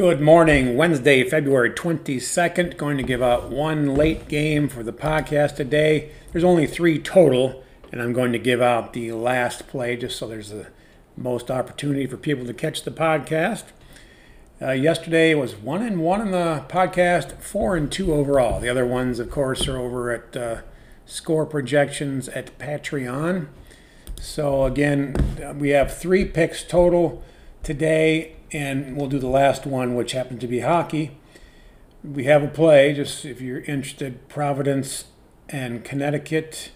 Good morning, Wednesday, February 22nd. Going to give out one late game for the podcast today. There's only three total, and I'm going to give out the last play just so there's the most opportunity for people to catch the podcast. Uh, yesterday was one and one in the podcast, four and two overall. The other ones, of course, are over at uh, score projections at Patreon. So again, we have three picks total today, and we'll do the last one, which happened to be hockey. We have a play, just if you're interested, Providence and Connecticut,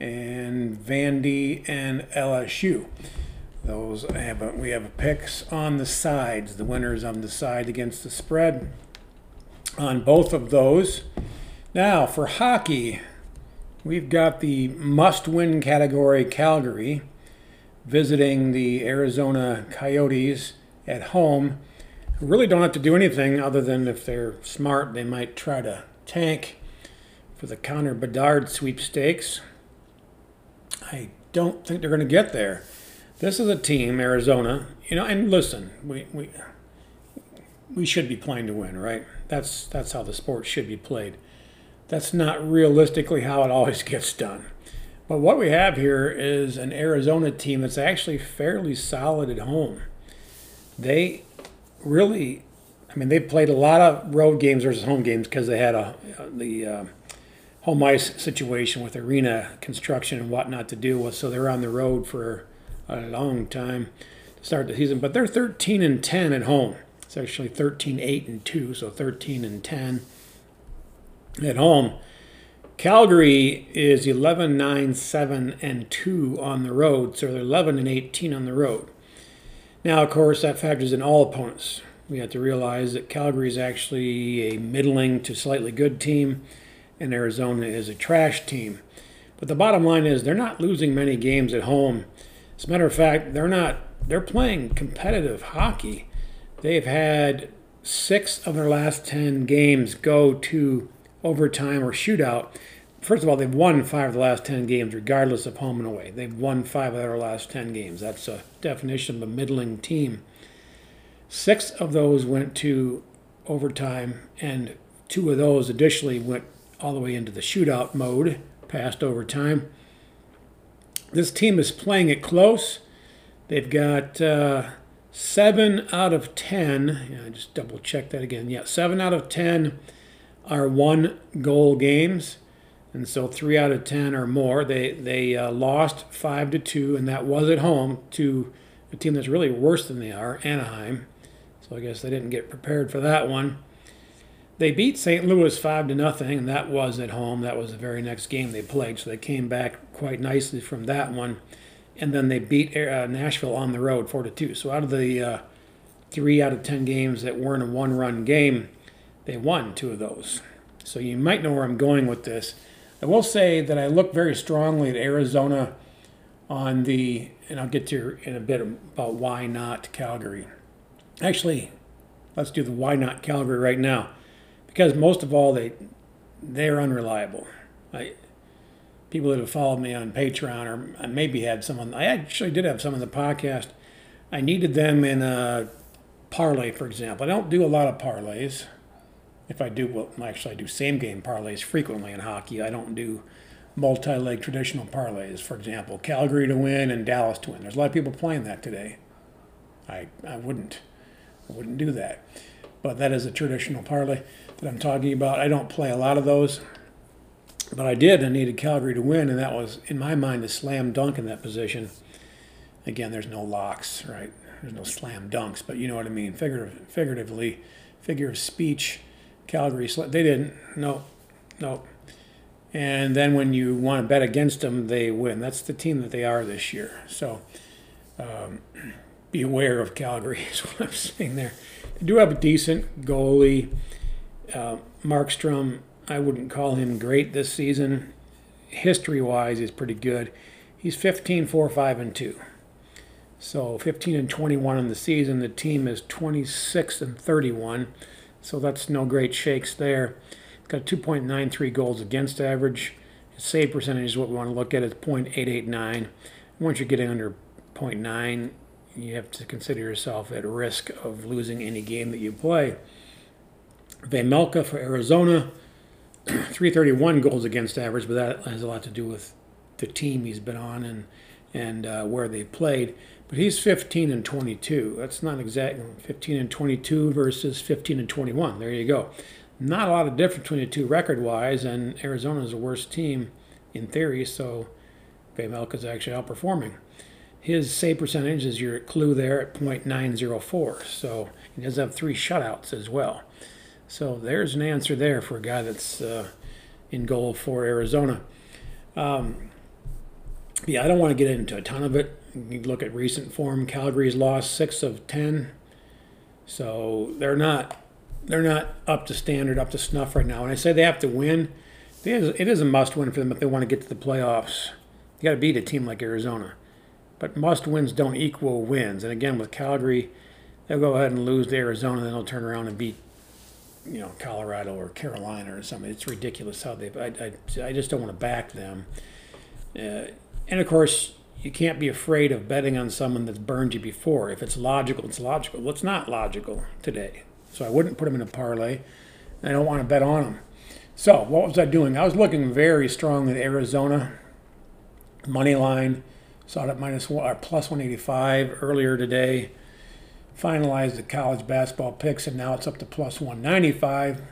and Vandy and LSU. Those have a, we have picks on the sides. The winners on the side against the spread on both of those. Now for hockey, we've got the must-win category Calgary visiting the Arizona Coyotes at home. Really don't have to do anything other than if they're smart, they might try to tank for the Connor Bedard sweepstakes. I don't think they're going to get there. This is a team, Arizona, you know, and listen, we, we, we should be playing to win, right? That's, that's how the sport should be played. That's not realistically how it always gets done. But what we have here is an Arizona team that's actually fairly solid at home. They really, I mean, they played a lot of road games versus home games because they had a the uh, home ice situation with arena construction and whatnot to deal with. So they're on the road for a long time to start the season. But they're 13 and 10 at home. It's actually 13 8 and 2, so 13 and 10 at home. Calgary is 11 9 7 and 2 on the road, so they're 11 and 18 on the road. Now, of course, that factors in all opponents. We have to realize that Calgary is actually a middling to slightly good team, and Arizona is a trash team. But the bottom line is they're not losing many games at home. As a matter of fact, they're not. They're playing competitive hockey. They've had six of their last ten games go to overtime or shootout. First of all, they've won five of the last 10 games, regardless of home and away. They've won five of their last 10 games. That's a definition of a middling team. Six of those went to overtime, and two of those additionally went all the way into the shootout mode, past overtime. This team is playing it close. They've got uh, seven out of 10. Yeah, just double check that again. Yeah, seven out of 10 are one goal games, and so three out of ten or more. They they uh, lost five to two, and that was at home to a team that's really worse than they are, Anaheim. So I guess they didn't get prepared for that one. They beat St. Louis five to nothing, and that was at home. That was the very next game they played, so they came back quite nicely from that one. And then they beat uh, Nashville on the road four to two. So out of the uh, three out of ten games that weren't a one-run game they won two of those. So you might know where I'm going with this. I will say that I look very strongly at Arizona on the, and I'll get to in a bit about why not Calgary. Actually, let's do the why not Calgary right now, because most of all they they're unreliable. I, people that have followed me on Patreon or maybe had some on. I actually did have some on the podcast. I needed them in a parlay, for example. I don't do a lot of parlays if I do, well, actually, I do same game parlays frequently in hockey. I don't do multi leg traditional parlays. For example, Calgary to win and Dallas to win. There's a lot of people playing that today. I, I wouldn't. I wouldn't do that. But that is a traditional parlay that I'm talking about. I don't play a lot of those. But I did. I needed Calgary to win, and that was, in my mind, a slam dunk in that position. Again, there's no locks, right? There's no slam dunks, but you know what I mean. Figurative, figuratively, figure of speech Calgary. They didn't. No, no. And then when you want to bet against them, they win. That's the team that they are this year. So um, beware of Calgary, is what I'm saying there. They do have a decent goalie. Uh, Markstrom, I wouldn't call him great this season. History wise, he's pretty good. He's 15, 4, 5, and 2. So 15 and 21 in the season. The team is 26 and 31. So that's no great shakes there. It's got 2.93 goals against average. His save percentage is what we want to look at. It's .889. Once you're getting under 0.9, you have to consider yourself at risk of losing any game that you play. Vejmelka for Arizona, 331 goals against average, but that has a lot to do with the team he's been on and and uh, where they've played. But he's 15 and 22. That's not exactly 15 and 22 versus 15 and 21. There you go. Not a lot of difference between the two record wise, and Arizona is the worst team in theory, so Vejmelka is actually outperforming. His save percentage is your clue there at .904. So he does have three shutouts as well. So there's an answer there for a guy that's uh, in goal for Arizona. Um, yeah, I don't want to get into a ton of it. You look at recent form. Calgary's lost six of ten, so they're not they're not up to standard, up to snuff right now. And I say they have to win, it is, a must win for them if they want to get to the playoffs. You got to beat a team like Arizona, but must wins don't equal wins. And again, with Calgary, they'll go ahead and lose to Arizona, then they'll turn around and beat you know Colorado or Carolina or something. It's ridiculous how they. I, I, I just don't want to back them. Uh, and of course, you can't be afraid of betting on someone that's burned you before. If it's logical, it's logical. Well, it's not logical today. So I wouldn't put them in a parlay. I don't want to bet on them. So what was I doing? I was looking very strong at Arizona money line. Saw it at minus one, or plus 185 earlier today. Finalized the college basketball picks, and now it's up to plus 195.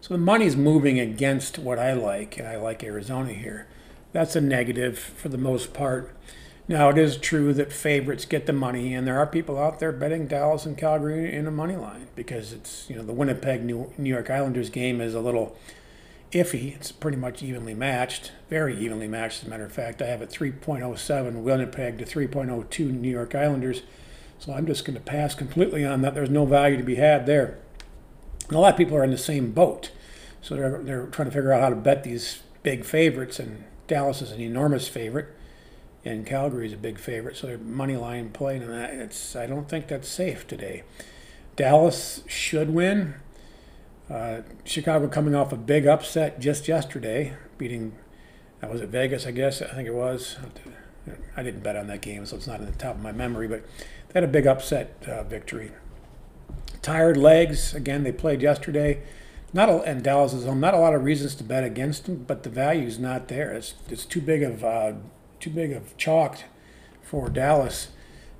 So the money's moving against what I like, and I like Arizona here that's a negative for the most part. Now, it is true that favorites get the money, and there are people out there betting Dallas and Calgary in a money line because it's, you know, the Winnipeg New York Islanders game is a little iffy. It's pretty much evenly matched, very evenly matched, as a matter of fact. I have it 3.07 Winnipeg to 3.02 New York Islanders. So I'm just going to pass completely on that. There's no value to be had there. And a lot of people are in the same boat. So they're, they're trying to figure out how to bet these big favorites, and Dallas is an enormous favorite, and Calgary is a big favorite, so they're money line playing, and that, it's I don't think that's safe today. Dallas should win. Uh, Chicago coming off a big upset just yesterday, beating that was at Vegas, I guess. I think it was. I didn't bet on that game, so it's not in the top of my memory, but they had a big upset uh, victory. Tired legs again. They played yesterday not a, and Dallas is home. Not a lot of reasons to bet against them, but the value is not there. It's it's too big of uh, too big of chalk for Dallas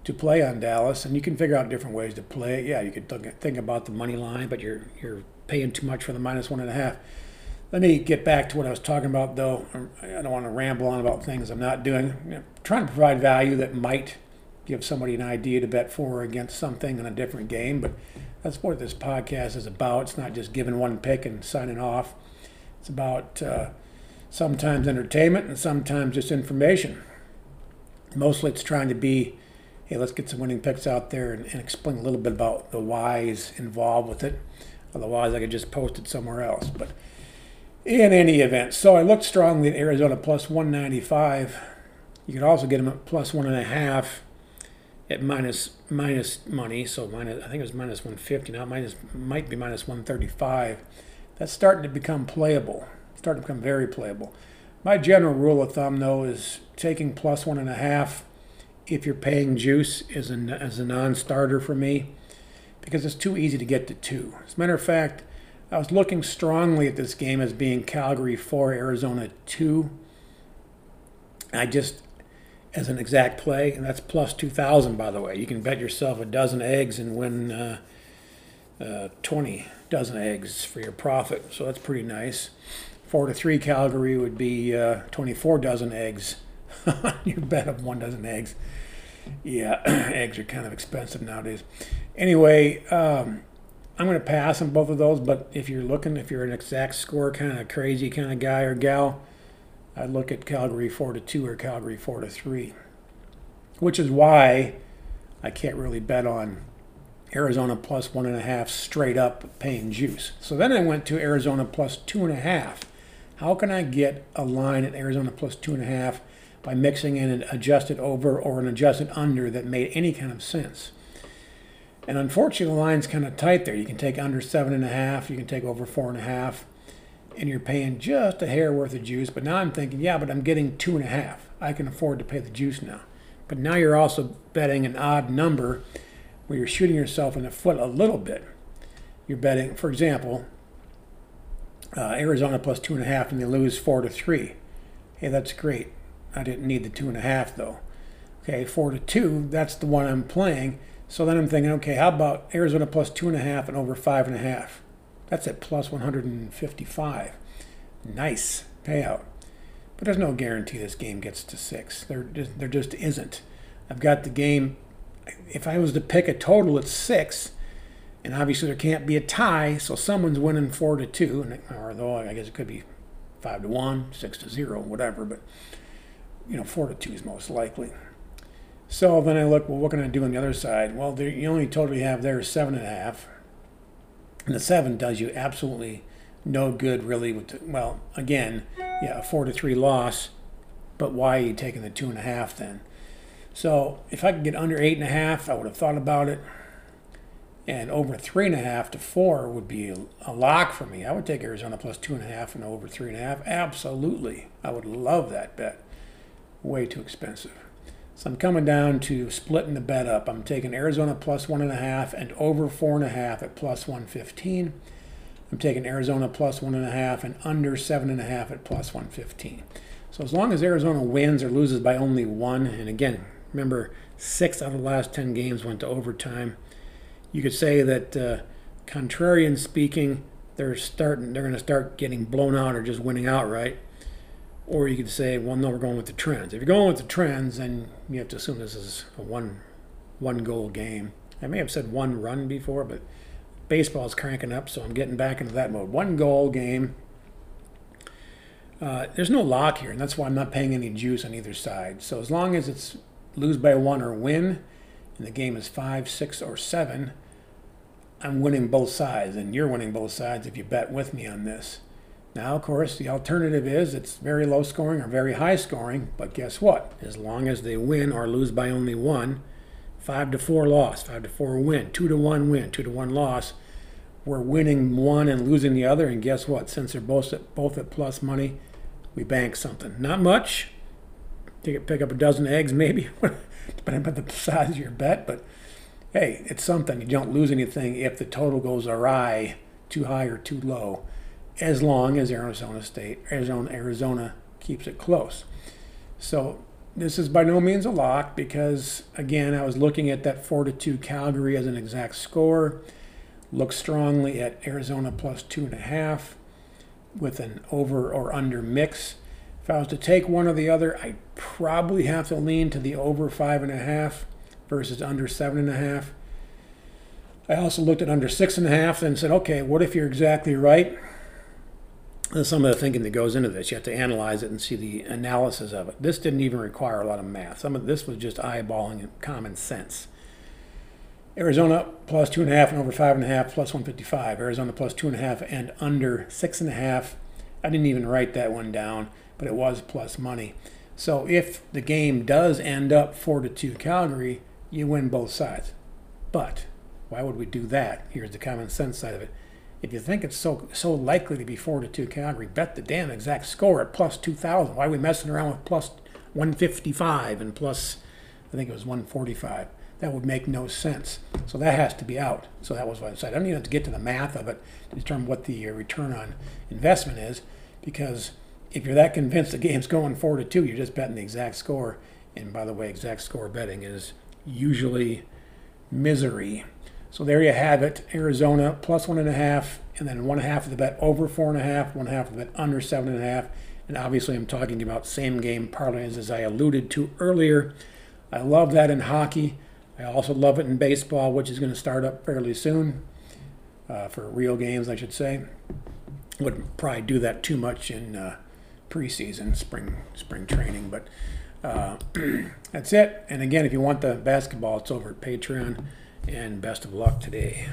to play on Dallas, and you can figure out different ways to play. Yeah, you could think about the money line, but you're you're paying too much for the minus one and a half. Let me get back to what I was talking about, though. I don't want to ramble on about things I'm not doing. Trying to provide value that might give somebody an idea to bet for or against something in a different game, but that's what this podcast is about. It's not just giving one pick and signing off. It's about uh, sometimes entertainment and sometimes just information. Mostly it's trying to be, hey, let's get some winning picks out there and, and explain a little bit about the whys involved with it. Otherwise, I could just post it somewhere else. But in any event, so I looked strongly at Arizona plus 195. You could also get them at plus one and a half at minus minus money, so minus I think it was minus 150 now, minus might be minus 135. That's starting to become playable, starting to become very playable. My general rule of thumb though is taking plus one and a half if you're paying juice is a, as a non-starter for me because it's too easy to get to two. As a matter of fact, I was looking strongly at this game as being Calgary four, Arizona two. I just as an exact play, and that's plus 2,000, by the way. You can bet yourself a dozen eggs and win uh, uh, 20 dozen eggs for your profit, so that's pretty nice. Four to three Calgary would be uh, 24 dozen eggs your bet of one dozen eggs. Yeah, eggs are kind of expensive nowadays. Anyway, um, I'm going to pass on both of those, but if you're looking, if you're an exact score kind of crazy kind of guy or gal, I look at Calgary 4 to 2 or Calgary 4 to 3, which is why I can't really bet on Arizona plus one and a half straight up paying juice. So then I went to Arizona plus two and a half. How can I get a line at Arizona plus two and a half by mixing in an adjusted over or an adjusted under that made any kind of sense? And unfortunately, the line's kind of tight there. You can take under seven and a half, you can take over four and a half and you're paying just a hair worth of juice. But now I'm thinking, yeah, but I'm getting two and a half. I can afford to pay the juice now. But now you're also betting an odd number where you're shooting yourself in the foot a little bit. You're betting, for example, uh, Arizona plus two and a half, and they lose four to three. Hey, that's great. I didn't need the two and a half though. Okay, four to two, that's the one I'm playing. So then I'm thinking, okay, how about Arizona plus two and a half and over five and a half? That's at plus 155. Nice payout. But there's no guarantee this game gets to six. There, just, there just isn't. I've got the game. If I was to pick a total, it's six, and obviously there can't be a tie, so someone's winning four to two, and or though I guess it could be five to one, six to zero, whatever. But you know, four to two is most likely. So then I look, well, what can I do on the other side? Well, the only total you have there is seven and a half. And the seven does you absolutely no good, really. With the, well, again, yeah, a four to three loss, but why are you taking the two and a half then? So if I could get under eight and a half, I would have thought about it. And over three and a half to four would be a lock for me. I would take Arizona plus two and a half and over three and a half. Absolutely. I would love that bet. Way too expensive. So I'm coming down to splitting the bet up. I'm taking Arizona plus one and a half and over four and a half at plus 115. I'm taking Arizona plus one and a half and under seven and a half at plus 115. So as long as Arizona wins or loses by only one, and again, remember six out of the last 10 games went to overtime. You could say that, uh, contrarian speaking, they're starting. They're going to start getting blown out or just winning outright. Or you could say, well, no, we're going with the trends. If you're going with the trends, then you have to assume this is a one one goal game. I may have said one run before, but baseball's cranking up, so I'm getting back into that mode. One goal game. Uh, there's no lock here, and that's why I'm not paying any juice on either side. So as long as it's lose by one or win, and the game is five, six, or seven, I'm winning both sides, and you're winning both sides if you bet with me on this. Now, of course, the alternative is it's very low scoring or very high scoring, but guess what? As long as they win or lose by only one, five to four loss, five to four win, two to one win, two to one loss, we're winning one and losing the other. And guess what? Since they're both at, both at plus money, we bank something. Not much. Pick up a dozen eggs, maybe, depending on the size of your bet. But hey, it's something. You don't lose anything if the total goes awry, too high or too low as long as Arizona State, Arizona, Arizona keeps it close. So this is by no means a lock because again, I was looking at that four to two Calgary as an exact score. Look strongly at Arizona plus two and a half with an over or under mix. If I was to take one or the other, I'd probably have to lean to the over five and a half versus under seven and a half. I also looked at under six and a half and said, okay, what if you're exactly right? Some of the thinking that goes into this. You have to analyze it and see the analysis of it. This didn't even require a lot of math. Some of this was just eyeballing and common sense. Arizona plus two and a half and over five and a half plus 155. Arizona plus two and a half and under six and a half. I didn't even write that one down, but it was plus money. So if the game does end up four to two Calgary, you win both sides. But why would we do that? Here's the common sense side of it if you think it's so so likely to be four to two Calgary, bet the damn exact score at plus two thousand. Why are we messing around with plus one fifty five and plus I think it was one forty five? That would make no sense. So that has to be out. So that was what I said. I don't even have to get to the math of it to determine what the uh, return on investment is, because if you're that convinced the game's going four to two, you're just betting the exact score. And by the way, exact score betting is usually misery. So there you have it. Arizona plus one and a half, and then one half of the bet over four and a half, one half of the bet under seven and a half. And obviously, I'm talking about same game parlays as I alluded to earlier. I love that in hockey. I also love it in baseball, which is going to start up fairly soon uh, for real games, I should say. Wouldn't probably do that too much in uh, preseason, spring spring training, but uh, that's it. And again, if you want the basketball, it's over at Patreon and best of luck today.